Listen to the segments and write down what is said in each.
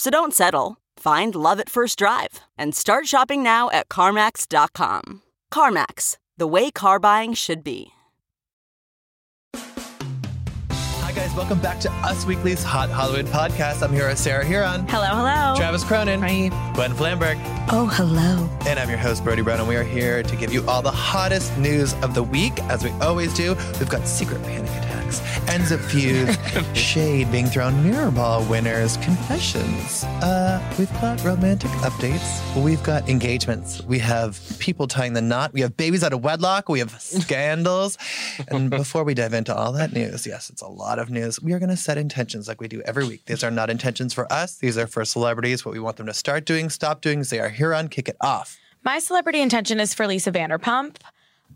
So don't settle. Find love at first drive and start shopping now at CarMax.com. CarMax, the way car buying should be. Hi, guys. Welcome back to Us Weekly's Hot Hollywood podcast. I'm here with Sarah Hearon, Hello, hello. Travis Cronin, Gwen Flamberg, Oh, hello. and I'm your host, Brody Brown, and we are here to give you all the hottest news of the week, as we always do. We've got secret panic attacks, ends of feuds, shade being thrown, mirror ball winners, confessions. Uh, we've got romantic updates. We've got engagements. We have people tying the knot. We have babies out of wedlock. We have scandals. and before we dive into all that news, yes, it's a lot of news. We are going to set intentions like we do every week. These are not intentions for us. These are for celebrities. What we want them to start doing, stop doing. They are here on Kick It Off. My celebrity intention is for Lisa Vanderpump.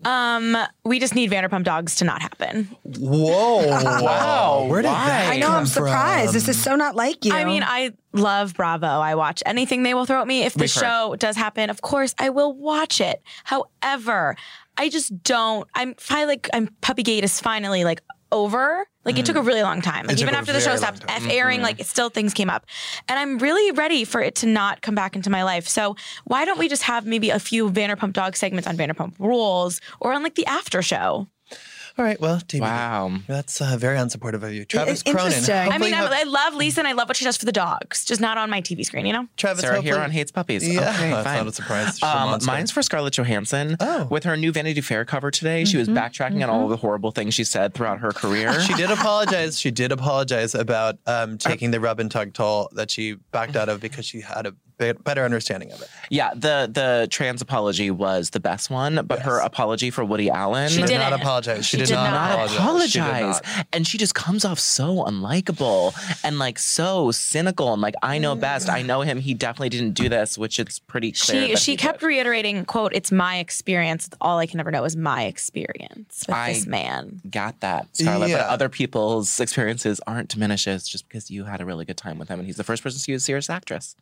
Um, we just need Vanderpump Dogs to not happen. Whoa! wow! Where did that I know, come I'm surprised. from? This is so not like you. I mean, I love Bravo. I watch anything they will throw at me. If the We've heard. show does happen, of course, I will watch it. However, I just don't. I'm finally like, I'm Puppygate is finally like over. Like it took a really long time. Like Mm. took even after the show stopped. Mm-hmm. F airing, like still things came up. And I'm really ready for it to not come back into my life. So why don't we just have maybe a few Vanderpump Dog segments on Vanderpump Rules or on like the after show? All right, well, TBD. Wow. That's uh, very unsupportive of you. Travis It's Cronin. interesting. I I mean, you I, I love Lisa and I love what she does for the dogs, just not on my TV screen, you know? Travis Sarah hopefully- Hearon hates puppies. Yeah, okay, that's fine. not a surprise. She's a Um, monster. mine's for Scarlett Johansson. Oh. With her new Vanity Fair cover today, she was backtracking on all of the horrible things she said throughout her career. She did apologize. She did apologize about um, taking the rub and tug toll that she backed out of because she had a be- better understanding of it. yeah, the the trans apology was the best one, but her apology for Woody Allen. She did didn't. apologize. She, She did, did not, not apologize. She did not. And she just comes off so unlikable and like so cynical and like I know mm. best. I know him. He definitely didn't do this, which it's pretty clear. She she kept did. reiterating, "quote It's my experience. All I can ever know is my experience with I- this man." got that, Scarlett. Yeah. But other people's experiences aren't diminishes just because you had a really good time with him, and he's the first person to use serious actress.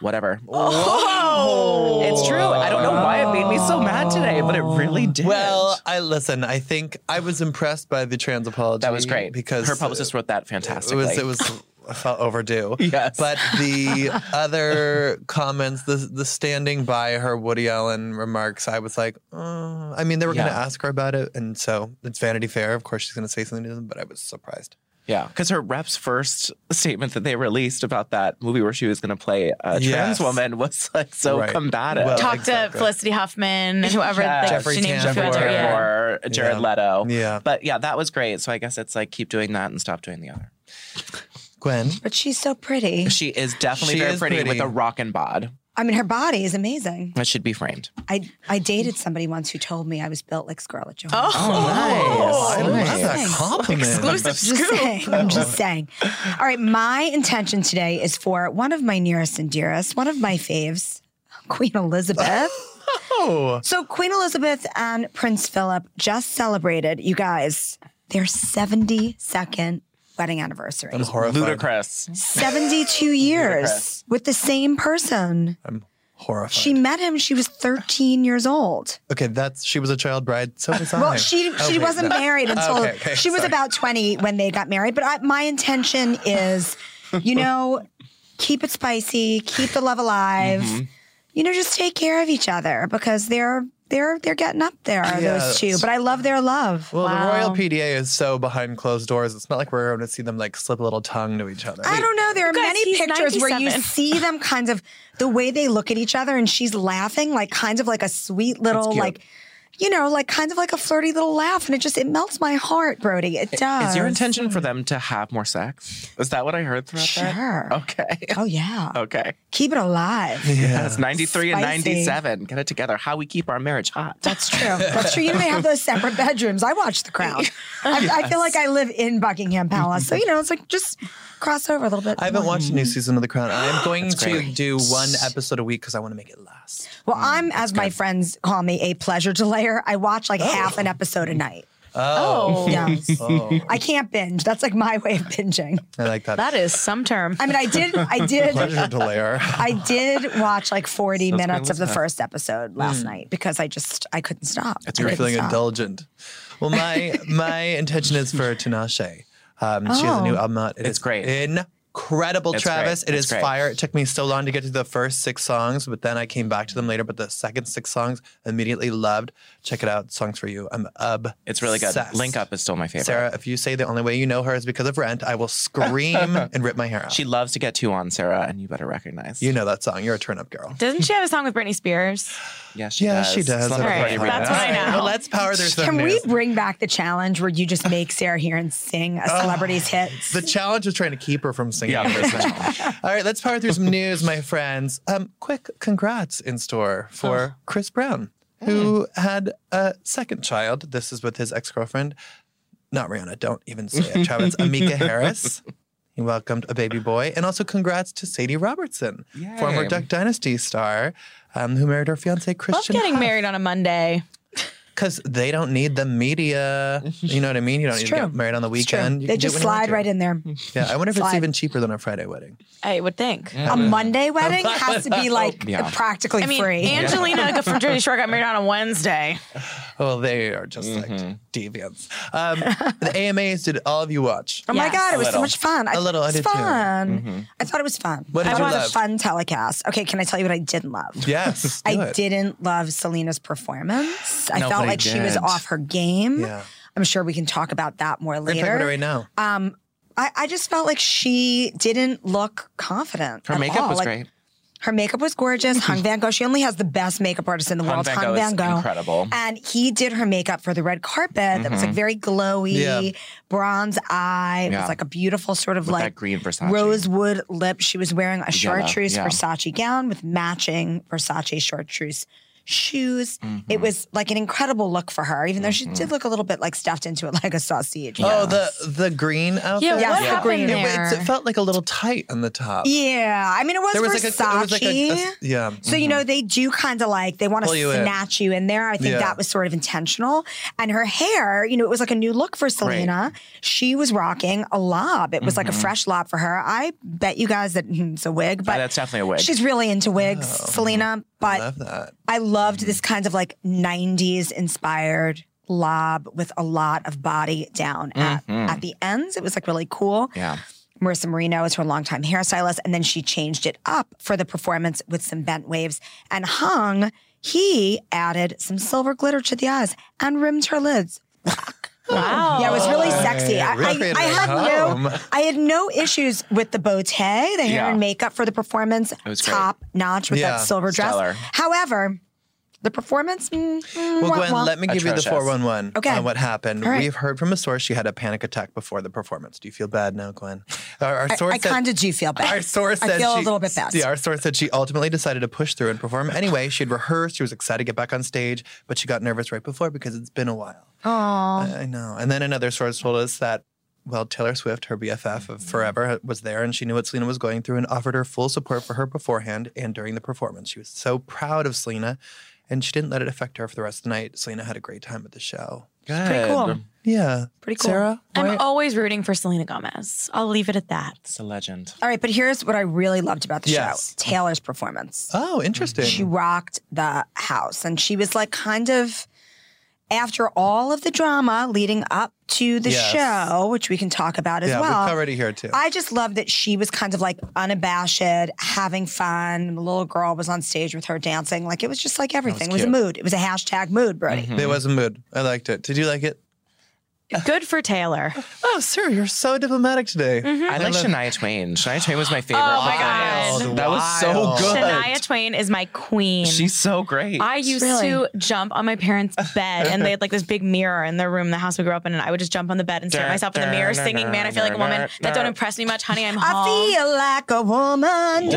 Whatever. Oh, It's true. I don't know why it made me so mad today, but it really did. Well, I listen. I think I was impressed by the trans apology. that was great because her publicist wrote that fantastic. it was it was I felt overdue. Yes. But the other comments, the the standing by her Woody Allen remarks, I was like, uh, I mean, they were going to ask her about it, and so it's Vanity Fair. Of course, she's going to say something to them. But I was surprised. Yeah, because her rep's first statement that they released about that movie where she was going to play a trans woman was like so Right. combative. Well, Talk exactly. to Felicity Huffman and whoever Yeah. like, Jeffrey she named a Tambor. other. Yeah. or Jared Yeah. Leto. Yeah. But yeah, that was great. So I guess it's like keep doing that and stop doing the other. Gwen, but she's so pretty. She is definitely She very is pretty, pretty. with a rockin' bod. I mean, her body is amazing. That should be framed. I I dated somebody once who told me I was built like Scarlett Johansson. Oh, I nice. love that Thanks. compliment. Exclusive I'm just saying. I'm just saying. All right, my intention today is for one of my nearest and dearest, one of my faves, Queen Elizabeth. Oh, So Queen Elizabeth and Prince Philip just celebrated, you guys, their 72nd wedding anniversary. I'm horrified. Ludicrous. 72 years with the same person. I'm horrified. She met him, she was 13 years old. okay, that's she was a child bride. So was I. Well, she she Okay, wasn't no. married until Okay, okay, she was sorry. about 20 when they got married. But I, my intention is, you know, keep it spicy, keep the love alive. Mm-hmm. You know, just take care of each other because they're they're they're getting up there, those two. But I love their love. Well, Wow. the Royal PDA is so behind closed doors. It's not like we're going to see them like slip a little tongue to each other. I don't know. There are guys, many pictures where you see them kind of the way they look at each other, and she's laughing like kind of like a sweet little like. You know, like kind of like a flirty little laugh, and it just it melts my heart, Brody. It does. Is your intention for them to have more sex? Is that what I heard throughout that? Sure. Okay. Oh yeah. Okay. Keep it alive. Yeah. Yes, 93 and 97. Get it together. How we keep our marriage hot. That's true. That's true. You know, they have those separate bedrooms. I watch The Crown. I, I feel like I live in Buckingham Palace. So, you know, it's like just cross over a little bit. I haven't more. watched a new season of The Crown. I am going to great. do one episode a week because I want to make it last. Well, mm, I'm, as my friends call me, a pleasure delayer. I watch like oh. half an episode a night. Oh, Yes. Oh, I can't binge. That's like my way of binging. I like that. that is some term. I mean, I did, I did, Pleasure to layer. I did watch like 40 So minutes of the Elizabeth. first episode last mm. night because I just, I couldn't stop. I You're feeling stop. indulgent. Well, my my intention is for Tinashe. Um, She has a new Oh. album out. It It's is great. Incredible, It's Travis. great. It It's is great. fire. It took me so long to get to the first six songs, but then I came back to them later. But the second six songs, immediately loved. Check it out. Songs for you. I'm obsessed. It's really good. Link Up is still my favorite. Sarah, if you say the only way you know her is because of Rent, I will scream and rip my hair out. She loves to get two on, Sarah, and you better recognize. you know that song. You're a turn up girl. Doesn't she have a song with Britney Spears? yeah, she Yeah, does. she does. Celebrity All right, that's what I know. Well, let's power through some Can we news. bring back the challenge where you just make Sarah here and sing a oh. celebrity's hits? The challenge is trying to keep her from singing. Yeah, this. All right, let's power through some news, my friends. Um, quick congrats in store for Chris Brown, who had a second child. This is with his ex girlfriend, not Rihanna. Don't even say it, Travis. Ammika Harris. He welcomed a baby boy, and also congrats to Sadie Robertson, former Duck Dynasty star, um, who married her fiance Love Christian. getting married on a Monday. Because they don't need the media. You know what I mean? You don't need to get married on the weekend. They can do it just when you want slide right in there. Yeah, I wonder if it's even cheaper than a Friday wedding. I would think. A Monday wedding has to be like Yeah. practically I mean, free. Angelina from Jersey Shore got married on a Wednesday. Oh, they are just like mm-hmm. Deviants. Um, the AMAs, did all of you watch? Oh my Yes. God, it A was so little. much fun. I, A little, I It was did too. fun. I thought it was fun. What did I you thought it love? was a fun telecast. Okay, can I tell you what I didn't love? Yes. do I it. didn't love Selena's performance. I felt Nobody like she was did. off her game. Yeah. I'm sure we can talk about that more We're talking about it later. right now. Um, I, I just felt like she didn't look confident. Her at makeup all. was Like, great. Her makeup was gorgeous. Hung Vanngo. She only has the best makeup artist in the Hung world. Van Hung Gogh Vanngo. incredible. And he did her makeup for the red carpet that was like mm-hmm. very glowy, Yeah. bronze eye. It Yeah. was like a beautiful sort of With like green Versace. rosewood lip. She was wearing a Yellow, chartreuse yeah. Versace gown with matching Versace chartreuse shoes. Mm-hmm. It was like an incredible look for her, even though she did look a little bit like stuffed into it like a sausage. Oh, the the green outfit. Yeah, Yeah, what the happened green. It, there? it felt like a little tight on the top. Yeah, I mean, it was, There was like a, Versace. it was like a, a- yeah. So you know they do kind of like they want to Pull you in. snatch you in there. I think Yeah. that was sort of intentional. And her hair, you know, it was like a new look for Selena. She was rocking a lob. It was like a fresh lob for her. I bet you guys that hmm, it's a wig, but that's definitely a wig. She's really into wigs, Selena. But I Love that. I loved this kind of like '90s inspired lob with a lot of body down at, mm-hmm. at the ends. It was like really cool. yeah. Marissa Marino is her longtime hairstylist, and then she changed it up for the performance with some bent waves. And Hung, he added some silver glitter to the eyes and rimmed her lids. Wow. Yeah, it was really sexy. I, real I, I had home. no, I had no issues with the bow tie, the hair Yeah. and makeup for the performance, It was great. top notch with Yeah. that silver dress. Stellar. However, the performance. mm, mm, Well, wah, Gwen, wah. let me give you the Atrocious. 411 Okay. on what happened. All right. We've heard from a source she had a panic attack before the performance. Do you feel bad now, Gwen? Our, our source I said- kind of do feel bad. Our source I said feel she, a little bit bad. Yeah, our source said she ultimately decided to push through and perform anyway. She'd rehearsed. She was excited to get back on stage, but she got nervous right before because it's been a while. Aww. I, I know. And then another source told us that, well, Taylor Swift, her BFF of mm-hmm. forever, uh, was there and she knew what Selena was going through and offered her full support for her beforehand and during the performance. She was so proud of Selena and she didn't let it affect her for the rest of the night. Selena had a great time at the show. Good. Pretty cool. Yeah. Pretty cool. Sarah? I'm why- always rooting for Selena Gomez. I'll leave it at that. It's a legend. All right, but here's what I really loved about the Yes. show Taylor's performance. oh, interesting. She rocked the house and she was like kind of after all of the drama leading up to the Yes. show, which we can talk about as Yeah, well. we covered it here too. I just love that she was kind of like unabashed, having fun. The little girl was on stage with her dancing. Like it was just like everything. It was a mood. It was a hashtag mood, Brody. Mm-hmm. It was a mood. I liked it. Did you like it? Good for Taylor. Oh, sir, you're so diplomatic today. Mm-hmm. I like love- Shania Twain. Shania Twain was my favorite. Oh my performance. God. That was so good. Shania Twain is my queen. She's so great. I used Really? to jump on my parents' bed, and they had like this big mirror in their room, the house we grew up in, and I would just jump on the bed and stare at myself in the mirror, singing "Man, I Feel Like a Woman." That don't impress me much, honey. I'm I feel like a woman.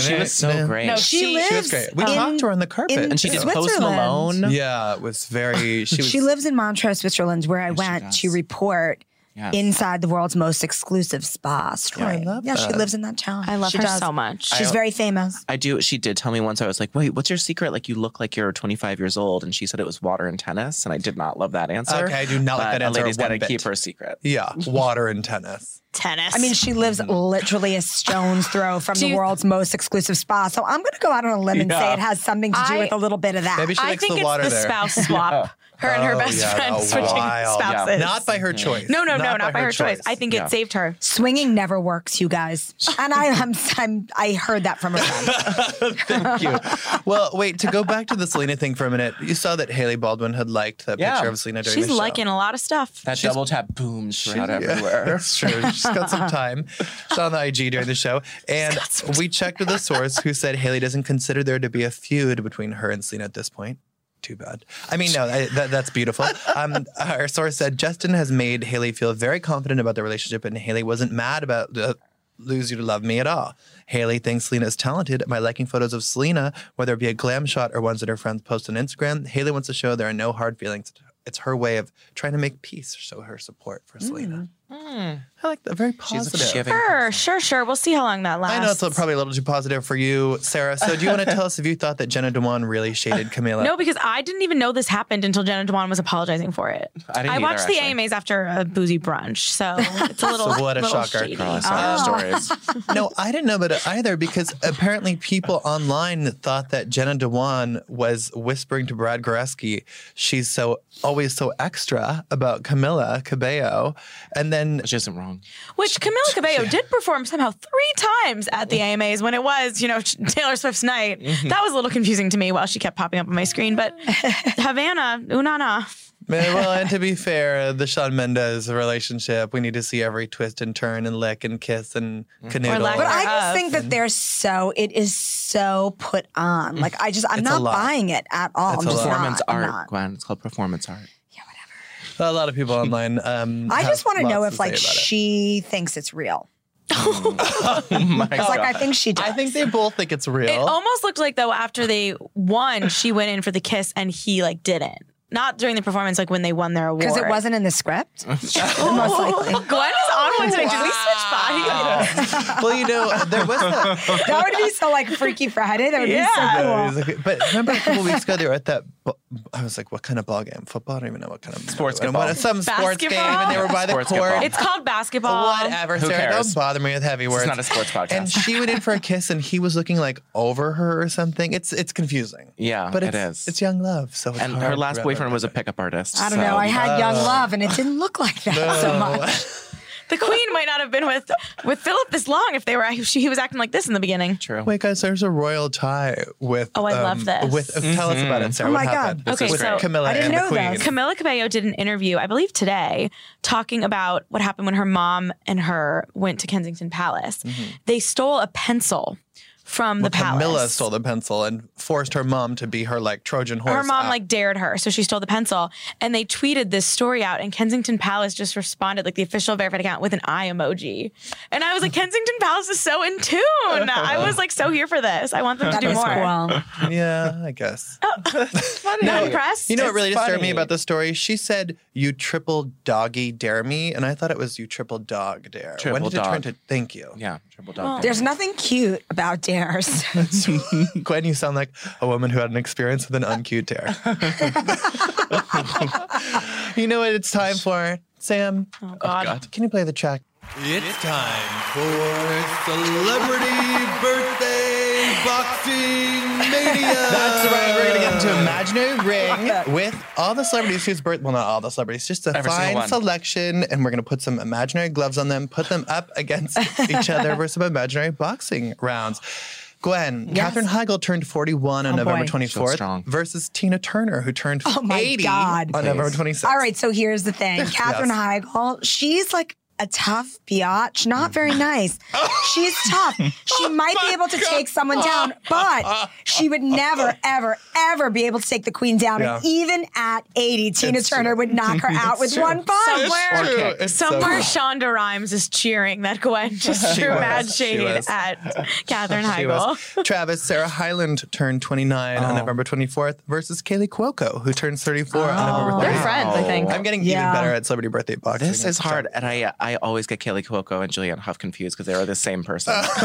she was so great. No, She, She- lives. She was great. We in- talked to her on the carpet. and she did Post Switzerland. Malone. yeah, it was very. She was. She lives in Montreux, Switzerland, where I went to report Yes. inside the world's most exclusive spa. Story. love yeah, she that. lives in that town. I love she her does. so much. She's very famous. I do. She did tell me once. I was like, "Wait, what's your secret? Like, you look like you're 25 years old." And she said it was water and tennis, and I did not love that answer. Okay, I do not like that answer A lady's one gotta keep her secret. yeah, water and tennis. Tennis. I mean, she lives mm-hmm. literally a stone's throw from Do the world's most exclusive spa. So I'm going to go out on a limb and say it has something to do I- with a little bit of that. Maybe she I likes think the it's water the there. spouse swap. Her and her Oh, best yeah, friend oh, switching wild. spouses. Not by her choice. no, no, no, not by her choice. I think Yeah. it saved her. Swinging never works, you guys. And I, I'm, I'm, I heard that from a friend. Thank you. Well, wait, to go back to the Selena thing for a minute, you saw that Hailey Baldwin had liked that Yeah. picture of Selena during She's the show. She's liking a lot of stuff. That double tap booms throughout Yeah, everywhere. That's true. She's got some time. She's on the IG during the show. And we checked with a source who said Hailey doesn't consider there to be a feud between her and Selena at this point. Too bad. I mean, no, I, that, that's beautiful. Um, our source said Justin has made Hailey feel very confident about the relationship, and Hailey wasn't mad about the lose you to love me at all. Hailey thinks Selena is talented by liking photos of Selena, whether it be a glam shot or ones that her friends post on Instagram. Hailey wants to show there are no hard feelings. It's her way of trying to make peace, show her support for Selena. Hmm. I like that. Very She's positive. a. Sure, sure, sure. We'll see how long that lasts. I know it's probably a little too positive for you, Sarah. So, do you want to tell us if you thought that Jenna Dewan really shaded Camila? No, because I didn't even know this happened until Jenna Dewan was apologizing for it. I didn't either, watched the actually. AMAs after a boozy brunch, so it's a little. So what a little shocker. shady. Girl, I saw your oh. stories. no, I didn't know about it either because apparently people online thought that Jenna Dewan was whispering to Brad Goreski, she's so always so extra about Camila Cabello, and then Which isn't wrong. Which Camila Cabello did perform somehow three times at the AMAs when it was, you know, Taylor Swift's night. Mm-hmm. That was a little confusing to me while she kept popping up on my screen. But Havana, unana. Well, and to be fair, the Shawn Mendes relationship, we need to see every twist and turn and lick and kiss and canoodle. lack But I just think that they're so, it is so put on. Like, I just, I'm It's not buying it at all. It's I'm a just. Performance not, art, not. Gwen. It's called performance art. A lot of people online. Um, I just want to know if like say it. she thinks it's real. Oh my It's like I think she does. I think they both think it's real. It almost looked like though after they won, she went in for the kiss and he like didn't. Not during the performance, like when they won their award. because it wasn't in the script. Most likely. Gwen is on one today. Did we switch bodies? well, you know, there was that. That would be so like Freaky Friday. That would Yeah. be so It cool. was like- but remember a couple weeks ago they were at that. I was like, "What kind of ball game? Football? I don't even know what kind of Sports and football. what- Some sports game, and they were by the Sports court. football. It's called basketball. Whatever, Who Sarah. cares? Don't bother me with heavy words. It's not a sports podcast. And she went in for a kiss, and he was looking like over her or something. It's it's confusing. Yeah, but it it's. It's young love, so it's and hard her last wrap boyfriend was a pickup artist. I don't so- know. I had young love, and it didn't look like that so much. The queen might not have been with with Philip this long if they were she, he was acting like this in the beginning. True. Wait, guys, there's a royal tie with. Oh, I love um, this. With uh, tell us about it, mm-hmm. Sarah. Oh my God. happened? This Okay, is so- Camilla I didn't and the know Queen. this. Camila Cabello did an interview, I believe today, talking about what happened when her mom and her went to Kensington Palace. Mm-hmm. They stole a pencil from the palace. Camila stole the pencil and forced her mom to be her like Trojan horse. her mom like dared her, so she stole the pencil. And they tweeted this story out, and Kensington Palace just responded, like the official verified account, with an eye emoji. And I was like, Kensington Palace is so in tune. I was like so here for this. I want them to That do is more. cool. Yeah, I guess. Oh, Not impressed. You know what It's really disturbed me about the story? She said, "You triple doggy dare me," and I thought it was "You triple dog dare." Triple when Triple did it turn to? Thank you. Yeah, triple dog. There's nothing cute about dares. Gwen, you sound like a woman who had an experience with an uncute dare. you know what it's time for, Sam? oh God. Can you play the track? It's time for Celebrity Birthday Boxing Mania. That's right. We're gonna get into imaginary ring with all the celebrities whose birth. Well, not all the celebrities, just a Every fine selection, and we're gonna put some imaginary gloves on them, put them up against each other for some imaginary boxing rounds. Gwen, Katherine Heigl turned 41 on Oh, November 24th versus Tina Turner, who turned Oh, my 80 God. on November 26th. All right, so here's the thing. Katherine Heigl, she's like a tough biatch, not mm. very nice. She's tough. She oh might be able to take someone down, but she would never, ever, ever be able to take the queen down. Yeah. And even at 80, Tina It's Turner true. would knock her out with true. one punch. Somewhere, true. It's so somewhere true. Shonda Rhimes is cheering that Gwen just She threw was. mad shade at Katherine Heigl. Travis Sarah Hyland turned 29 Oh. on November 24th versus Kaley Cuoco, who turns 34 on November 30th. They're friends, I think. I'm getting Yeah. even better at celebrity birthday boxing. This is hard, and I I always get Kaley Cuoco and Julianne Hough confused because they are the same person.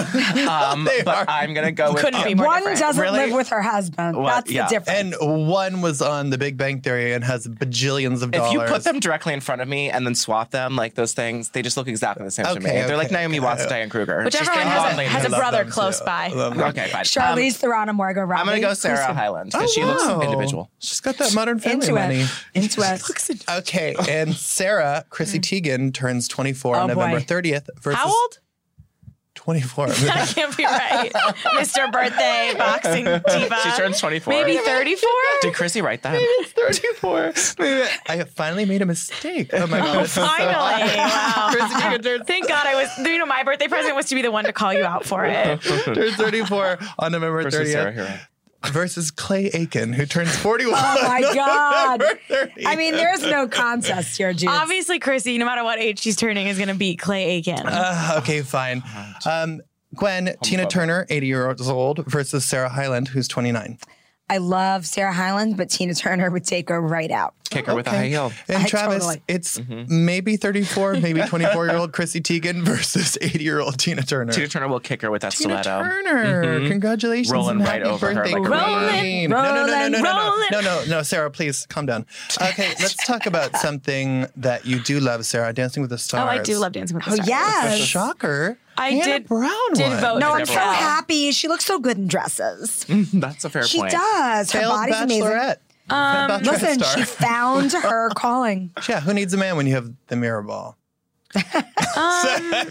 um, but are. I'm gonna go with Couldn't be more One different. doesn't Really? live with her husband. What? That's Yeah. the difference. And one was on The Big Bang Theory and has bajillions of dollars. If dollars. you put them directly in front of me and then swap them, like those things, they just look exactly the same to me. Okay, They're like okay. Naomi Watts, Diane Kruger. Whichever Just one has, a, has I a love brother close too. by. I love them. Okay, fine. Um, Charlize Theron and Margot Robbie. I'm gonna go Sarah Who's the- Hyland because she looks Wow. individual. She's got that modern family Into money. it. Into it. Okay, and Sarah, Chrissy Teigen, turns 24 on Oh, boy. November 30th versus How old? 24. That can't be right. Mr. Birthday Boxing Diva. She turns 24. Maybe 34? Did Chrissy write that? Maybe 34. I finally made a mistake. Oh my god. this is so Finally. Wow. Chrissy Teigen turns, Thank God I was, you know, my birthday present was to be the one to call you out for it. turns 34 on November 30th Sarah Hero. versus Clay Aiken, who turns 41. Oh my God. November 30th. I mean, there's no contest here, dude. Obviously, Chrissy, no matter what age she's turning, is going to beat Clay Aiken. Uh, okay, fine. Um, Gwen, Tina Turner, 80 years old, versus Sarah Hyland, who's 29. I love Sarah Hyland, but Tina Turner would take her right out. Kick her with a high heel. And I Travis, totally- it's Mm-hmm. maybe 34, maybe 24 year old Chrissy Teigen versus 80 year old Tina Turner. Tina Turner will kick her with that Tina stiletto. Turner, congratulations Rolling right happy over her birthday, like a Rolling, Queen. No, no, no, no, no, no, no, rolling. no, no, no, Sarah, please calm down. Okay, let's talk about something that you do love, Sarah. Dancing with the Stars. oh, Stars. I do love Dancing with the Stars. Oh, Stars. yes. Shocker. I Hannah did- Brown did won. vote No, for I'm so Kel. happy. She looks so good in dresses. That's a fair She point. She does. Her Failed body's amazing. Bachelorette. Um, Listen, she found her calling. Yeah, who needs a man when you have the mirror ball?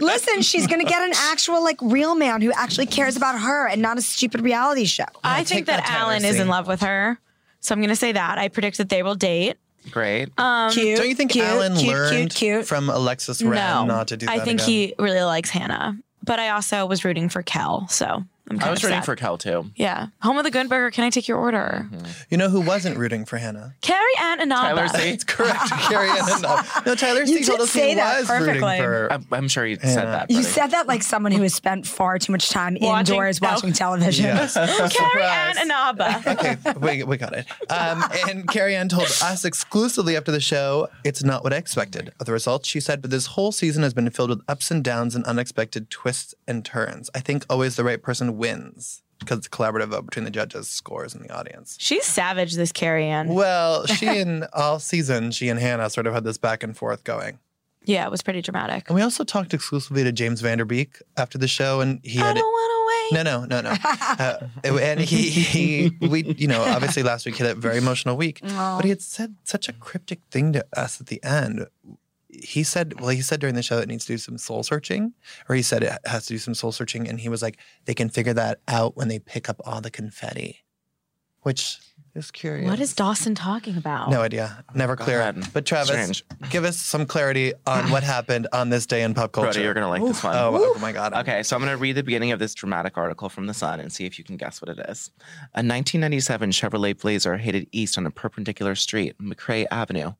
Listen, she's gonna get an actual, like, real man who actually cares about her and not a stupid reality show. I take think that, that, Alan is in love with her. So I'm going to say that. I predict that they will date. Great. Um, cute. Don't you think cute, Alan cute, learned cute, cute. from Alexis Ren no. not to do that I think again? he really likes Hannah. But I also was rooting for Kel. So I'm kind I was of rooting sad. for Cal too. Yeah. Home of the Good Burger. Can I take your order? You know who wasn't rooting for Hannah? Carrie Ann Inaba. Tyler C. It's correct. Carrie Ann enough. No, Tyler You C told did us say he that was rooting perfectly. for. I'm, I'm sure you said that. You buddy. said that like someone who has spent far too much time Watching- indoors oh. watching television. Yes. Carrie Ann Surprise. Inaba. Okay, we, we got it. Um, and Carrie Ann told us exclusively after the show, it's not what I expected. Of the results, she said, but this whole season has been filled with ups and downs and unexpected twists and turns. I think always the right person wins because it's a collaborative vote between the judges, scores, and the audience. She's savage, this Carrie Ann. Well, she and all season, she and Hannah sort of had this back and forth going. Yeah, it was pretty dramatic. And we also talked exclusively to James Van Der Beek after the show, and he I had. don't want to. No, no, no, no. Uh, and he, he, we, you know, obviously last week he had a very emotional week, but he had said such a cryptic thing to us at the end. He said, well, he said during the show it needs to do some soul searching, or he said it has to do some soul searching, and he was like, they can figure that out when they pick up all the confetti, which is curious. What is Dawson talking about? No idea. Never clear. God. But Travis, Strange. give us some clarity on what happened on this day in pop culture. Brody, you're gonna like this one. Oh, oh my God. Okay, so I'm going to read the beginning of this dramatic article from The Sun and see if you can guess what it is. A 1997 Chevrolet Blazer headed east on a perpendicular street, McCrae Avenue,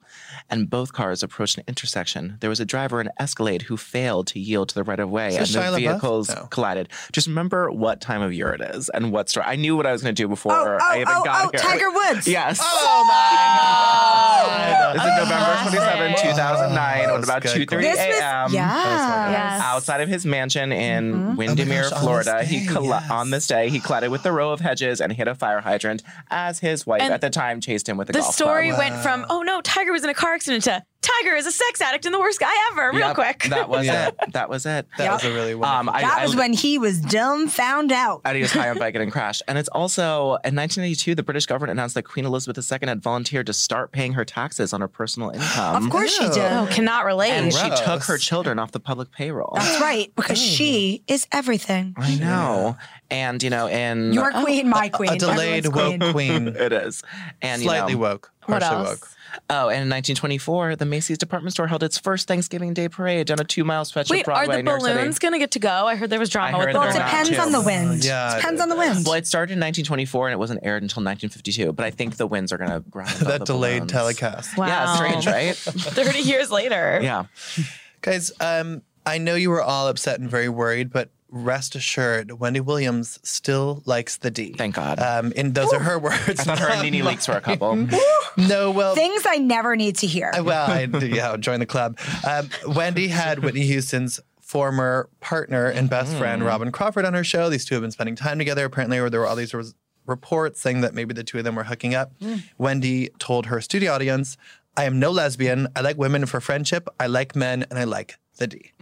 and both cars approached an intersection. There was a driver in an Escalade who failed to yield to the right of way, Is and this the Shia LaBeouf? vehicles No. collided. Just remember what time of year it is and what story. I knew what I was going to do before Oh, I oh, even oh, got oh, here. Tiger Woods. Yes. Oh my God. This is oh, November 27, 2009, Oh, at about that's good. 2:30 This was, a.m. yeah. Yes. Outside of his mansion in mm-hmm. Windermere, Oh gosh, on Florida, this he day, colla- yes. on this day he collided with the row of hedges and hit a fire hydrant as his wife And at the time chased him with a The golf story club. went from, oh no, Tiger was in a car accident to Tiger is a sex addict and the worst guy ever. Real Yep, quick. That was Yeah. it. That was it. That was a really wonderful. Um, I, That I, was when he was dumb found out. And he was high on Vicodin and crashed. And it's also in 1982, the British government announced that Queen Elizabeth II had volunteered to start paying her taxes on her personal income. Of course she Oh. did. oh, cannot relate. And she took her children off the public payroll. That's right, because she is everything. I know. And, you know, in. Your queen, my queen. a delayed woke queen. queen. it is. And, you Slightly know, woke. Partially woke. Oh, and in 1924, the Macy's department store held its first Thanksgiving Day parade down a two mile stretch Wait, of Broadway, are the New York City. balloons gonna get to go? I heard there was drama I heard with that Well, it they're balloons. not depends on the wind. Yeah, depends on the wind. Well, it started in 1924 and it wasn't aired until 1952, but I think the winds are going to grind above that the delayed balloons. telecast. Wow. Yeah, strange, right? 30 years later. yeah. Guys, um, I know you were all upset and very worried, but rest assured, Wendy Williams still likes the D. Thank God. Um, and those are her words. I thought her and NeNe Leakes were a couple. No, well, Things I never need to hear. Well, I, yeah, join the club. Um, Wendy had Whitney Houston's former partner and best friend, Robyn Crawford, on her show. These two have been spending time together. Apparently, there were all these res- reports saying that maybe the two of them were hooking up. Wendy told her studio audience, I am no lesbian. I like women for friendship. I like men, and I like the D.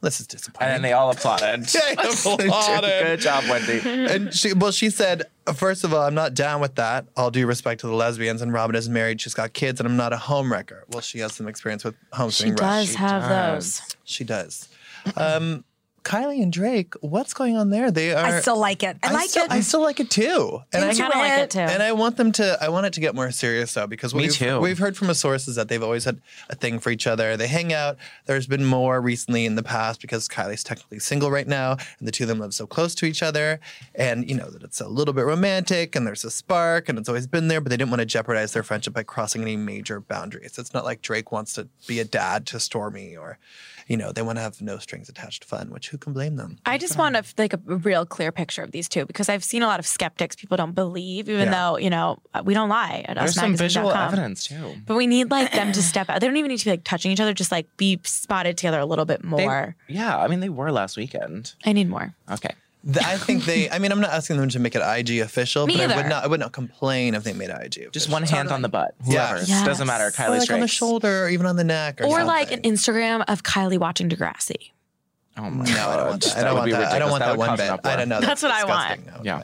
This is disappointing. And then they all applauded. They applauded. Good job, Wendy. and she well she said first of all i'm not down with that all due respect to the lesbians and robin is married she's got kids and i'm not a homewrecker well she has some experience with She homesteading does Rush. have does. those. she does um kylie and drake what's going on there they are I still like it. I, like still, it. I still like it too and I I, kind of like it too. and I want them to. I want it to get more serious though, because Me we've, too. we've heard from a sources that they've always had a thing for each other. They hang out. There's been more recently in the past because Kylie's technically single right now, and the two of them live so close to each other, and you know that it's a little bit romantic, and there's a spark, and it's always been there. But they didn't want to jeopardize their friendship by crossing any major boundaries. It's not like Drake wants to be a dad to Stormi, or you know they want to have no strings attached fun. Which who can blame them? I just want a, like a real clear picture of these two because I've seen a lot of skeptics. People don't believe, even Yeah. though you know uh, we don't lie at There's some visual usmagazine.com. evidence too. But we need like them to step out. They don't even need to be like touching each other. Just like be spotted together a little bit They- more. yeah, I mean they were last weekend. I need more. Okay. Th- I think they. I mean, I'm not asking them to make it IG official, Me but I would not. I would not complain if they made it IG. Just official. one hand on the butt. Yeah. Yes. Doesn't matter. Or Kylie's like on the shoulder, or even on the neck, or, Or like an. Instagram of Kylie watching Degrassi. Oh my No, I god. don't want that. I don't want that. I don't want that, one bit. I don't know. That's what I want. No, Yeah.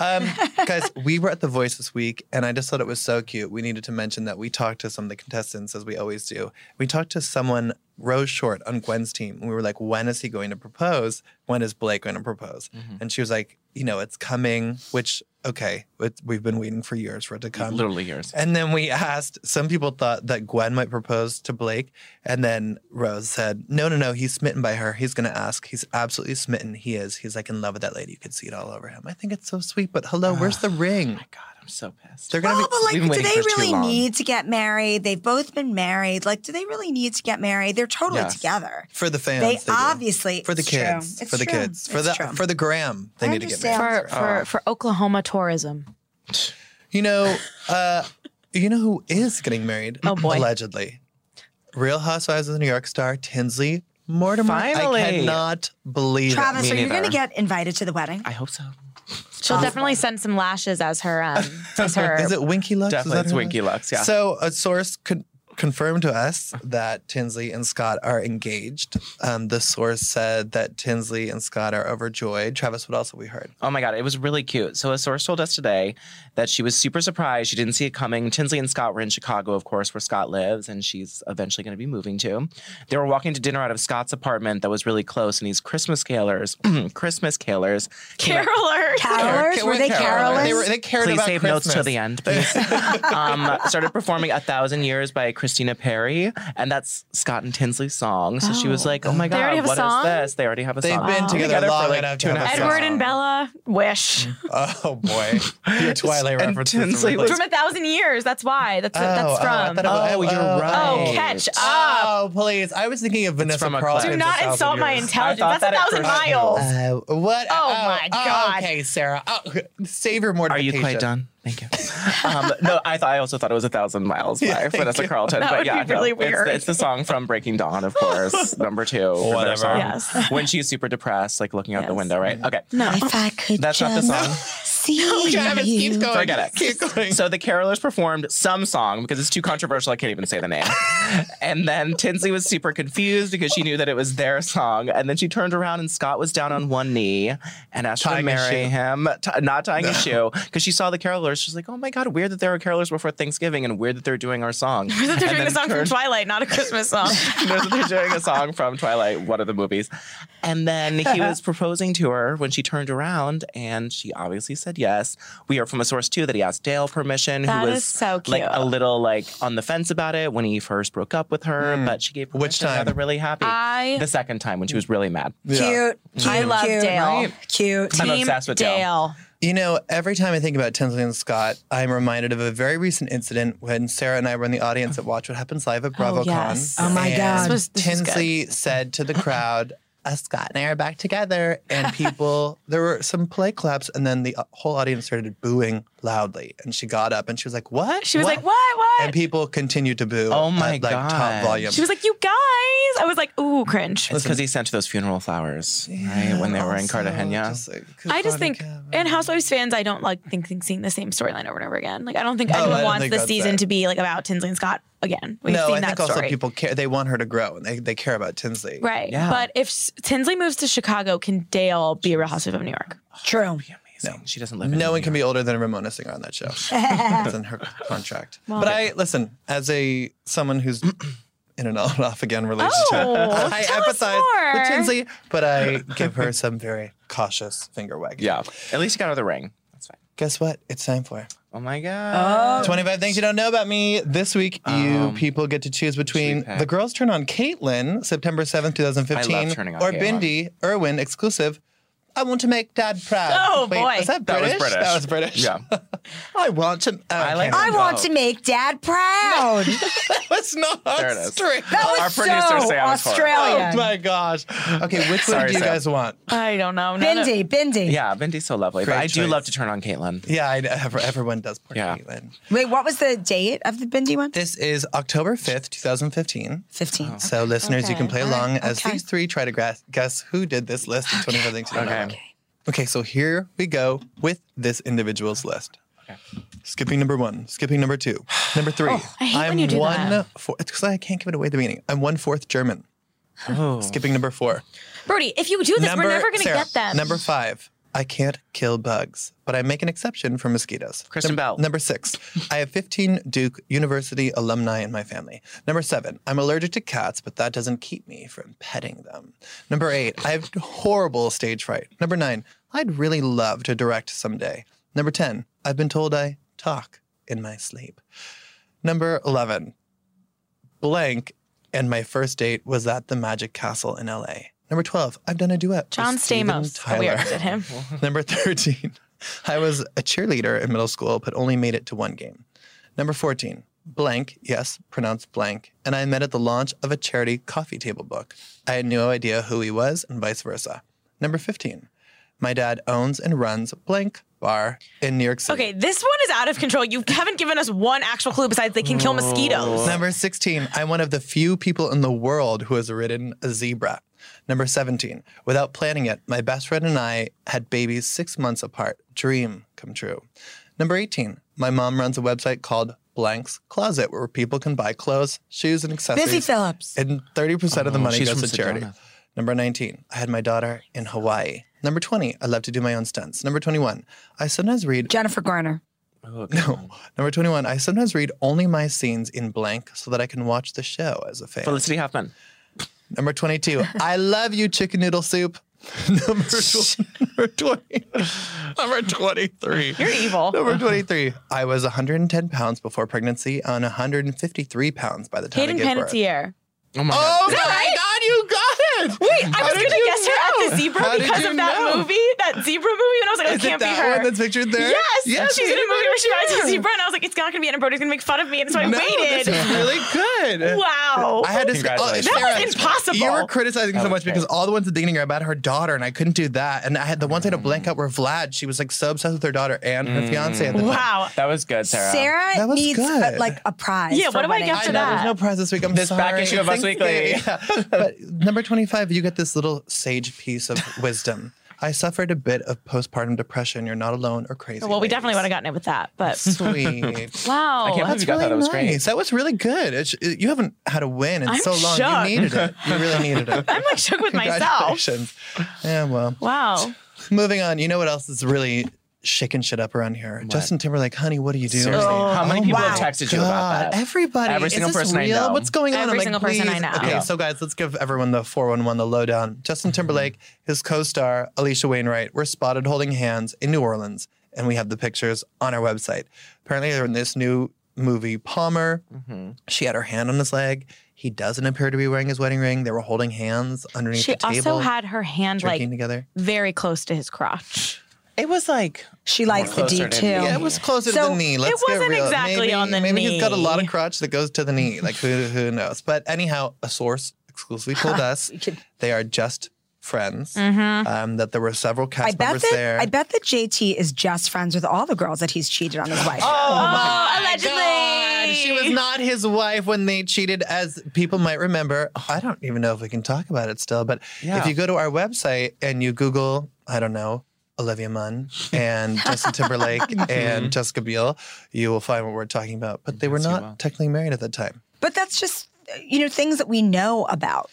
Um, guys, we were at The Voice this week, and I just thought it was so cute. We needed to mention that we talked to some of the contestants, as we always do. We talked to someone, Rose Short, on Gwen's team. And we were like, when is he going to propose? When is Blake going to propose? Mm-hmm. And she was like, you know, it's coming, which, okay, it, we've been waiting for years for it to come. Literally years. And then we asked, some people thought that Gwen might propose to Blake. And then Rose said, no, no, no, he's smitten by her. He's going to ask. He's absolutely smitten. He is. He's like in love with that lady. You could see it all over him. I think it's so sweet. But hello, where's the ring? Oh my god, I'm so pissed. They're going Oh, to but be. like, we've been do waiting they for too really need to get married? They've both been married. Like, do they really need to get married? They're totally Yes. together. For the fans. They do. obviously For the it's true. kids. It's For the true. kids. For It's the true. for the gram. They I need to get married. understand. For for for Oklahoma tourism. You know, uh, you know who is getting married? Oh, boy. Allegedly. Real Housewives of the New York star, Tinsley Mortimer. Finally. I cannot believe Travis, Me are you neither. going to get invited to the wedding? I hope so. She'll definitely send some lashes as her um as her it. Is it Winky Lux? Is Definitely, that it's her Winky name? Lux. Yeah. So a source could confirmed to us that Tinsley and Scott are engaged. Um, the source said that Tinsley and Scott are overjoyed. Travis, what else have we heard? Oh my God, it was really cute. So a source told us today that she was super surprised. She didn't see it coming. Tinsley and Scott were in Chicago, of course, where Scott lives, and she's eventually going to be moving to. They were walking to dinner out of Scott's apartment that was really close, and these Christmas carolers, Christmas carolers, Carolers. Carolers? Were they carolers? They, were, they cared Please about save Christmas. notes till the end, please. um, started performing "A Thousand Years" by Christina Perri, and that's Scott and Tinsley's song. So she was Oh. like, "Oh my They already god, have a what is song? this?" They already have a song. They've song. been together for long like enough two to and a have half a years. Edward and Bella, wish. Oh boy, your Twilight And references. Tinsley really- From a thousand years. That's why. That's Oh, that's oh, from. thought was- Oh, you're oh, right. oh, catch up. Oh, please! I was thinking of Vanessa from a Carlton. clip. Do It's not for insult my Years. intelligence. I thought That's a that at thousand first. miles. Uh, what? Oh, my God. okay, Sarah. Oh, save your Are mortification. you quite done? Thank you. um, no, I thought I also thought it was a thousand miles by Yeah, Vanessa you. Carlton. That but would yeah, be really no, it's- weird. It's, the song from Breaking Dawn, of course, number two. Whatever. song. Yes. When she's super depressed, like looking out the window, right? Okay. No. If I could That's not the song. see Travis, you. keep going. Forget it. Keep going. So the carolers performed some song because it's too controversial. I can't even say the name. and then Tinsley was super confused because she knew that it was their song. And then she turned around and Scott was down on one knee and asked her to marry him, t- not tying his shoe because she saw the carolers. She's like, "Oh my god, weird that there are carolers before Thanksgiving and weird that they're doing our song." Weird that They're And doing a song from Twilight, not a Christmas song. knows that they're doing a song from Twilight, one of the movies. And then he was proposing to her when she turned around, and she obviously said yes. We are from a source too that he asked Dale permission, That who was is so like a little like on the fence about it when he first broke up with her, hmm. but she gave permission. Which time? Now they're really happy. I- the second time when she was really mad. Cute, cute, I love cute, Dale. Cute. I'm Team obsessed with Dale. Dale. You know, every time I think about Tinsley and Scott, I'm reminded of a very recent incident when Sarah and I were in the audience at Watch What Happens Live at oh, BravoCon. yes. Oh, my and God. This was- this. Tinsley said to the crowd, uh, Scott and I are back together. And people, there were some play claps, and then the uh, whole audience started booing loudly. And she got up and she was like, What? She was like, "What? What?" And people continued to boo. Oh my at, like, God. top volume. she was like, "You guys." I was like, "Ooh, cringe." It's because he sent those funeral flowers, right? When they were in Also, Cartagena. just like, I just think, Veronica, and Housewives fans, I don't like think, think seeing the same storyline over and over again. Like, I don't think Oh, I anyone don't wants think the season it. to be like about Tinsley and Scott again. We've no, seen I that think also story. people care. They want her to grow, and they, they care about Tinsley. right. Yeah. But if Tinsley moves to Chicago, can Dale be a Real Housewife of New York? True. Amazing. She doesn't live in No one can be older than Ramona Singer on that show. it's in her contract. but I listen as a someone who's in an on-off again relationship. Oh, I tell us empathize more. with Tinsley, but I give her some very cautious finger wagging. Yeah. At least you got her the ring. That's fine. Guess what? It's time for Oh my God. 25 things you don't know about me. This week, you um, people get to choose between pick? The Girls Turn on Caitlin, September 7th, 2015, I love Turning on or Caitlin. Bindi, Irwin, exclusive. I want to make dad proud. Oh, Wait, boy. Was that That was British? British. That was British. Yeah. I want to. I like. I want to make dad proud. That's not There it is. straight. That was Our producer, so Sam, is for. Australian. Oh my gosh. Okay, which one Sorry, do you Sam. guys want? I don't know. None of- Bindi, Bindi. Yeah, Bindi's so lovely. but Great I do choice. love to turn on Caitlin. Yeah, I, ever- everyone does. Poor Yeah. Caitlin. Wait, what was the date of the Bindi one? This is October 5th, 2015. 15. So, listeners, you can Okay. play along as Okay. these three try to gra- guess who did this list of 25 things you don't know Okay. About. Okay, so here we go with this individual's list. Skipping number one, skipping number two, number three. Oh, I hate I'm when you do one that. four- it's because I can't give it away at the beginning. I'm one fourth German. Oh. Skipping number four. Brody, if you do this, we're never going to get them. Number five. I can't kill bugs, but I make an exception for mosquitoes. Kristen Num- Bell. Number six. I have 15 Duke University alumni in my family. Number seven. I'm allergic to cats, but that doesn't keep me from petting them. Number eight. I have horrible stage fright. Number nine. I'd really love to direct someday. Number 10. I've been told I talk in my sleep. Number 11 blank, and my first date was at the Magic Castle in LA. Number 12, I've done a duet. John Stamos. We Tyler. already did him. Number 13, I was a cheerleader in middle school, but only made it to one game. Number 14, blank, yes, pronounced blank, and I met at the launch of a charity coffee table book. I had no idea who he was, and vice versa. Number 15, my dad owns and runs blank bar in New York City. Okay, this one is out of control. You haven't given us one actual clue besides they can kill mosquitoes. Number 16, I'm one of the few people in the world who has ridden a zebra. Number 17, without planning it, my best friend and I had babies six months apart. Dream come true. Number 18, my mom runs a website called Blank's Closet where people can buy clothes, shoes, and accessories. Busy Phillips. And 30% of the Oh, money goes from to charity. Sedona. Number 19, I had my daughter in Hawaii. Number 20, I love to do my own stunts. Number 21, I sometimes read Jennifer Garner. Oh, no. Number 21, I sometimes read only my scenes in blank so that I can watch the show as a fan. Felicity Huffman. Number 22, I love you, chicken noodle soup. number, tw- number 20, number 23. You're evil. Number 23, I was 110 pounds before pregnancy and 153 pounds by the time Hayden I gave birth. Panettiere. Oh my Oh God. my right? God, you got! Wait, I How was gonna you guess her at the zebra How because of that know? movie, that zebra movie, and I was like, oh, Is it it can't be that her. one that's pictured there? Yes, Yes, she's in a movie where she rides a zebra, and I was like, it's not gonna be, and Brody's gonna make fun of me, and so I No, waited. this is really good. wow. I had to say, oh, uh, Congratulations. That was impossible. You were criticizing so much great. because all the ones at the beginning are about her daughter, and I couldn't do that. And I had the ones I had to mm. blank out were Vlad. She was like so obsessed with her daughter and her fiance at the mm. time. wow. That was good, Sarah. Sarah That was needs uh, good. uh, like a prize. Yeah, what do I winning. get for know that? there's no prize this week. I'm This sorry. back issue of Us Weekly. yeah. but number 25, you get this little sage piece of wisdom. I suffered a bit of postpartum depression. You're not alone or crazy. Well, we definitely would have gotten it with that, but Sweet. wow. I can't believe That's you got really that. That was nice. great. That was really good. It's, it- you haven't had a win in I'm so long. shocked. You needed it. You really needed it. I'm like shook with myself. Congratulations. Yeah, well. Wow. Moving on. You know what else is really shaking shit up around here? Justin Timberlake, honey, what are you doing? Seriously, how many Oh people my have texted you about that? Everybody. Every Is single this person I real? know. What's going on? Every I'm like, single person I know. Okay, Yeah. so guys, let's give everyone the 411, the lowdown. Justin Mm-hmm. Timberlake, his co-star Alisha Wainwright were spotted holding hands in New Orleans, and we have the pictures on our website. Apparently, they're in this new movie, Palmer. Mm-hmm. She had her hand on his leg. He doesn't appear to be wearing his wedding ring. They were holding hands underneath She the table, She also had her hand drinking like together. very close to his crotch. It was like She likes the closer D to Yeah, it was closer So, to the knee. Let's get wasn't real. exactly maybe, on the maybe he's got a lot of knee. crotch that goes to the knee. Like who who knows? But anyhow, a source exclusively told us they are just friends. Um, that there were several cast I bet members that there. I bet that JT is just friends with all the girls that he's cheated on his wife. Oh, my God, she was not his wife when they cheated, as people might remember. I don't even know if we can talk about it still, but Yeah. if you go to our website and you Google, I don't know, Olivia Munn and Justin Timberlake and Jessica Biel, you will find what we're talking about. But they were not will. technically married at the time. But that's just you know things that we know about.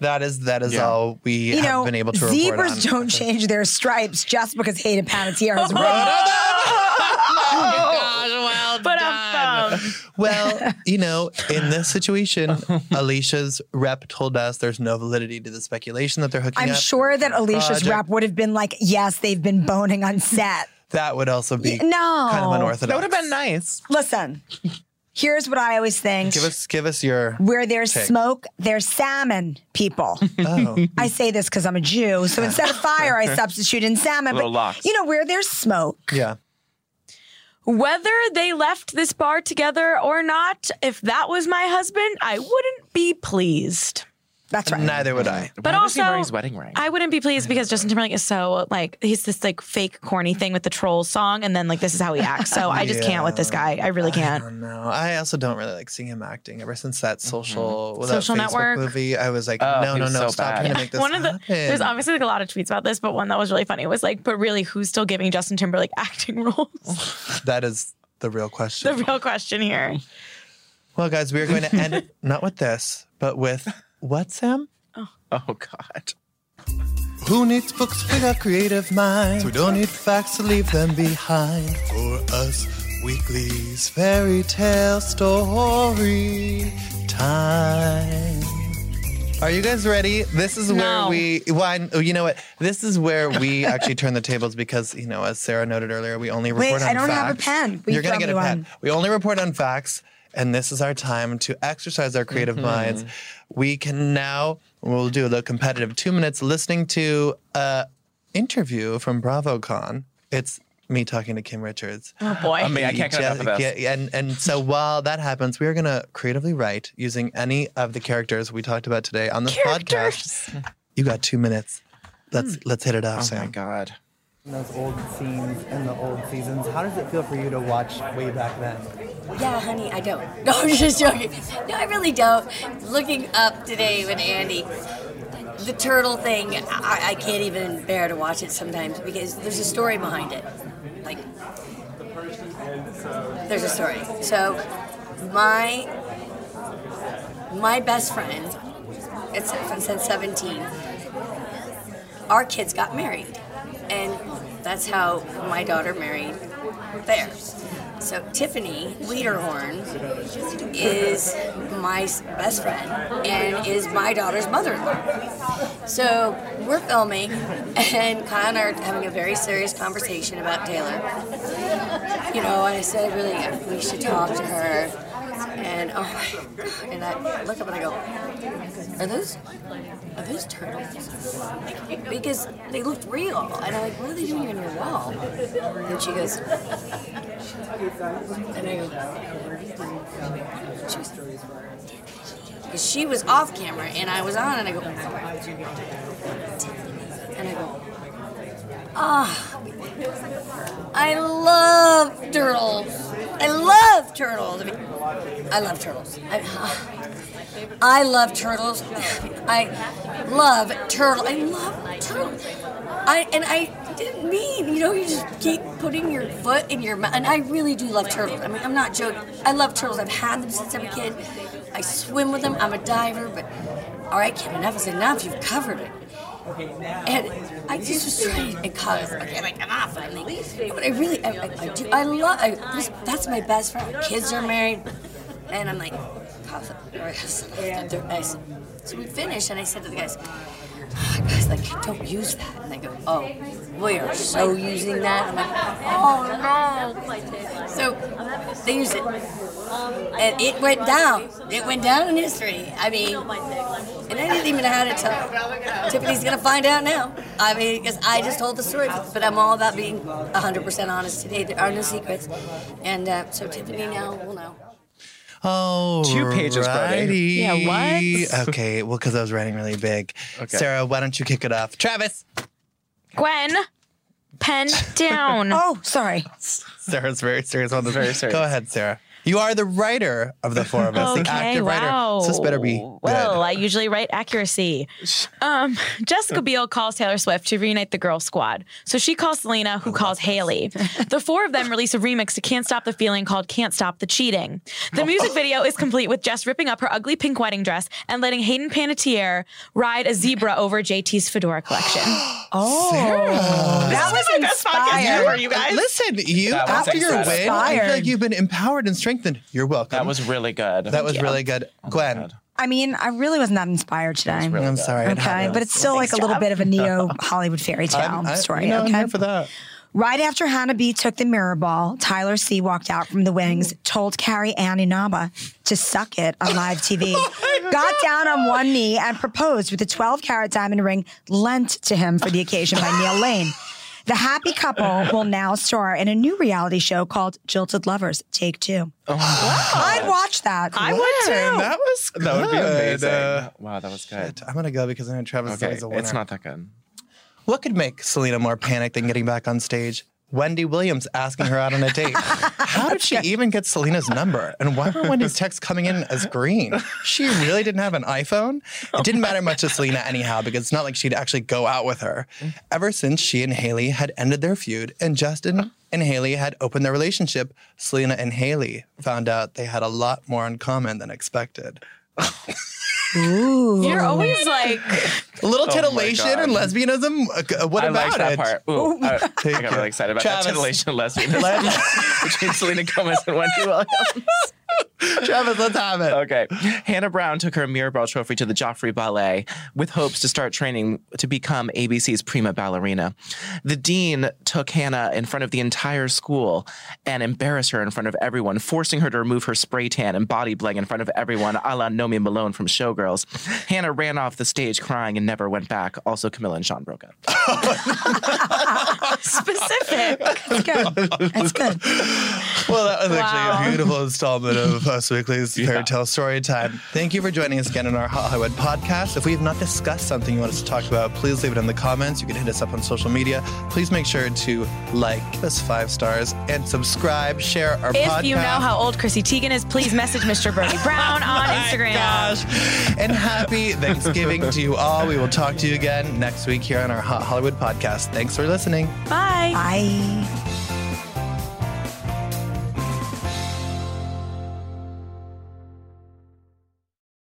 That is that is Yeah. all we You have know, been able to report zebras don't change their stripes just because Hayden Panettiere has red. But um, Well, you know, in this situation, Alisha's rep told us there's no validity to the speculation that they're hooking up. I'm sure that Alisha's Project. rep would have been like, yes, they've been boning on set. That would also be No. kind of unorthodox. that would have been nice. Listen, here's what I always think. Give us give us your Where there's Take. smoke, there's salmon, people. oh. I say this because I'm a Jew. So instead of fire, I substitute in salmon. Little But, lox. you know, where there's smoke, Yeah. Whether they left this bar together or not, if that was my husband, I wouldn't be pleased. That's right. Neither would I. But Why also, wearing his wedding ring? I wouldn't be pleased because Justin Timberlake is so like he's this like fake corny thing with the troll song, and then like this is how he acts. So I just can't with this guy. I really can't. don't. I also don't really like seeing him acting. Ever since that mm-hmm. social, well, Social that Facebook Network. movie, I was like, Oh, no, no, no, so stop bad. trying to make this One of the happen. there's obviously like a lot of tweets about this, but one that was really funny was like, but really, who's still giving Justin Timberlake acting roles? that is the real question. the real question here. well, guys, we are going to end it not with this, but with what, Sam? Oh. oh God. Who needs books? We got creative minds. We don't need facts to leave them behind. For us, weekly's fairy tale story time. Are you guys ready? This is where No. we. Well, I- oh, you know what? This is where we actually turn the tables because you know, as Sarah noted earlier, we only report on facts. Wait, on I don't facts. have a pen. Will you You're gonna throw get a me pen. one? We only report on facts, and this is our time to exercise our creative Mm-hmm. minds. We can now. We'll do a little competitive two minutes listening to a interview from BravoCon. It's me talking to Kim Richards. Oh boy. I mean, I can't get enough of this. Yeah, and and so while that happens, we are gonna creatively write using any of the characters we talked about today on this podcast. You got two minutes. Let's Hmm. let's hit it off, Oh Sam. my God. Those old scenes and the old seasons. How does it feel for you to watch way back then? Yeah, honey, I don't. No, I'm just joking. No, I really don't. Looking up today with Andy, the turtle thing, I, I can't even bear to watch it sometimes because there's a story behind it. Like, there's a story. So, my my best friend, it's since 17. Our kids got married, and that's how my daughter married theirs. So Tiffany Lederhorn is my best friend and is my daughter's mother-in-law. So we're filming, and Kyle and I are having a very serious conversation about Taylor. You know, and I said, really, we should talk to her. And oh my god! And I look up and I go, "Are those, are those turtles?" Because they looked real, and I'm like, "What are they doing on your wall?" And she goes, and I go, she was, she was off camera and I was on, and I go, and I go, ah, I love turtles. I love turtles. I mean, I love turtles. I, uh, I love turtles. I love turtle. I love turtles. I and I didn't mean, you know, you just keep putting your foot in your mouth. And I really do love turtles. I mean, I'm not joking. I love turtles. I've had them since I'm a kid. I swim with them. I'm a diver, but all right, kid, enough is enough. You've covered it. And I just was trying to cause okay, like enough. I mean, but I really, I, I, I do. I love. I, this, that's my best friend. Kids are married, and I'm like, "Cause it." I said- so we finished, and I said to the guys, "Oh, guys, like, don't use that. And they go, oh, we are so using that. I'm like, oh no. So they used it, and it went down. It went down in history. I mean, and I didn't even know how to tell. Tiffany's gonna find out now. I mean, because I just told the story, but I'm all about being 100% honest today. There are no secrets, and uh, so Tiffany now will know. Oh, Two pages, Brody. Yeah, what? Okay, well, because I was writing really big. Okay. Sarah, why don't you kick it off? Travis. Gwen, pen down. Oh, sorry. Sarah's very serious on this. Very serious. Go ahead, Sarah. You are the writer of the four of us, the Okay, active wow. writer. So this better be good. Well, I usually write accuracy. Um, Jessica Biel calls Taylor Swift to reunite the girl squad. So she calls Selena, who calls Hailey. The four of them release a remix to Can't Stop the Feeling called Can't Stop the Cheating. The music video is complete with Jess ripping up her ugly pink wedding dress and letting Hayden Panettiere ride a zebra over JT's fedora collection. Oh, that was Best podcast ever, inspired. you guys. Listen, you after your win. I feel like you've been empowered and strengthened. You're welcome. That was really good. that was really good, oh Gwen. God. I mean, I really wasn't that inspired today. really I'm good. sorry. it Okay, happened. but it's still like a little bit of a neo Hollywood fairy tale I'm- I- story. you know, I'm okay, here for that. Right after Hannah B took the mirror ball, Tyler C walked out from the wings, told Carrie Ann Inaba to suck it on live TV, oh got down on one knee, and proposed with a 12 carat diamond ring lent to him for the occasion by Neil Lane. The happy couple will now star in a new reality show called Jilted Lovers Take Two. I'd watch that. I would too. that was That would be amazing. Uh, wow, that was good. I'm gonna go because I know Travis is Okay, always a winner. it's not that good. What could make Selena more panicked than getting back on stage? Wendy Williams asking her out on a date. How did she even get Selena's number? And why were Wendy's texts coming in as green? She really didn't have an iPhone? It didn't matter much to Selena anyhow because it's not like she'd actually go out with her. Mm. Ever since she and Hailey had ended their feud and Justin and Hailey had opened their relationship, Selena and Hailey found out they had a lot more in common than expected. You're always like, A little Oh titillation God. and lesbianism. uh, What I about liked that it? part. Ooh, I, I got really excited about Travis. that titillation lesbian between Selena Gomez and Wendy Williams. Travis, let's have it. Okay. Hannah Brown took her Mirrorball trophy to the Joffrey Ballet with hopes to start training to become ABC's prima ballerina. The dean took Hannah in front of the entire school and embarrassed her in front of everyone, forcing her to remove her spray tan and body bling in front of everyone, a la Nomi Malone from Showgirls. Hannah ran off the stage crying and never went back. Also, Camila and Shawn broke up. specific. That's good. That's good. Well, that was Wow. actually a beautiful installment of Us Weekly's Fairy Tale Story Time. Thank you for joining us again on our Hot Hollywood podcast. If we have not discussed something you want us to talk about, please leave it in the comments. You can hit us up on social media. Please make sure to like, give us five stars, and subscribe, share our podcast. If you know how old Chrissy Teigen is, please message Mr. Brody Brown on Instagram. Gosh. And happy Thanksgiving to you all. We will talk to you again next week here on our Hot Hollywood podcast. Thanks for listening. Bye. Bye.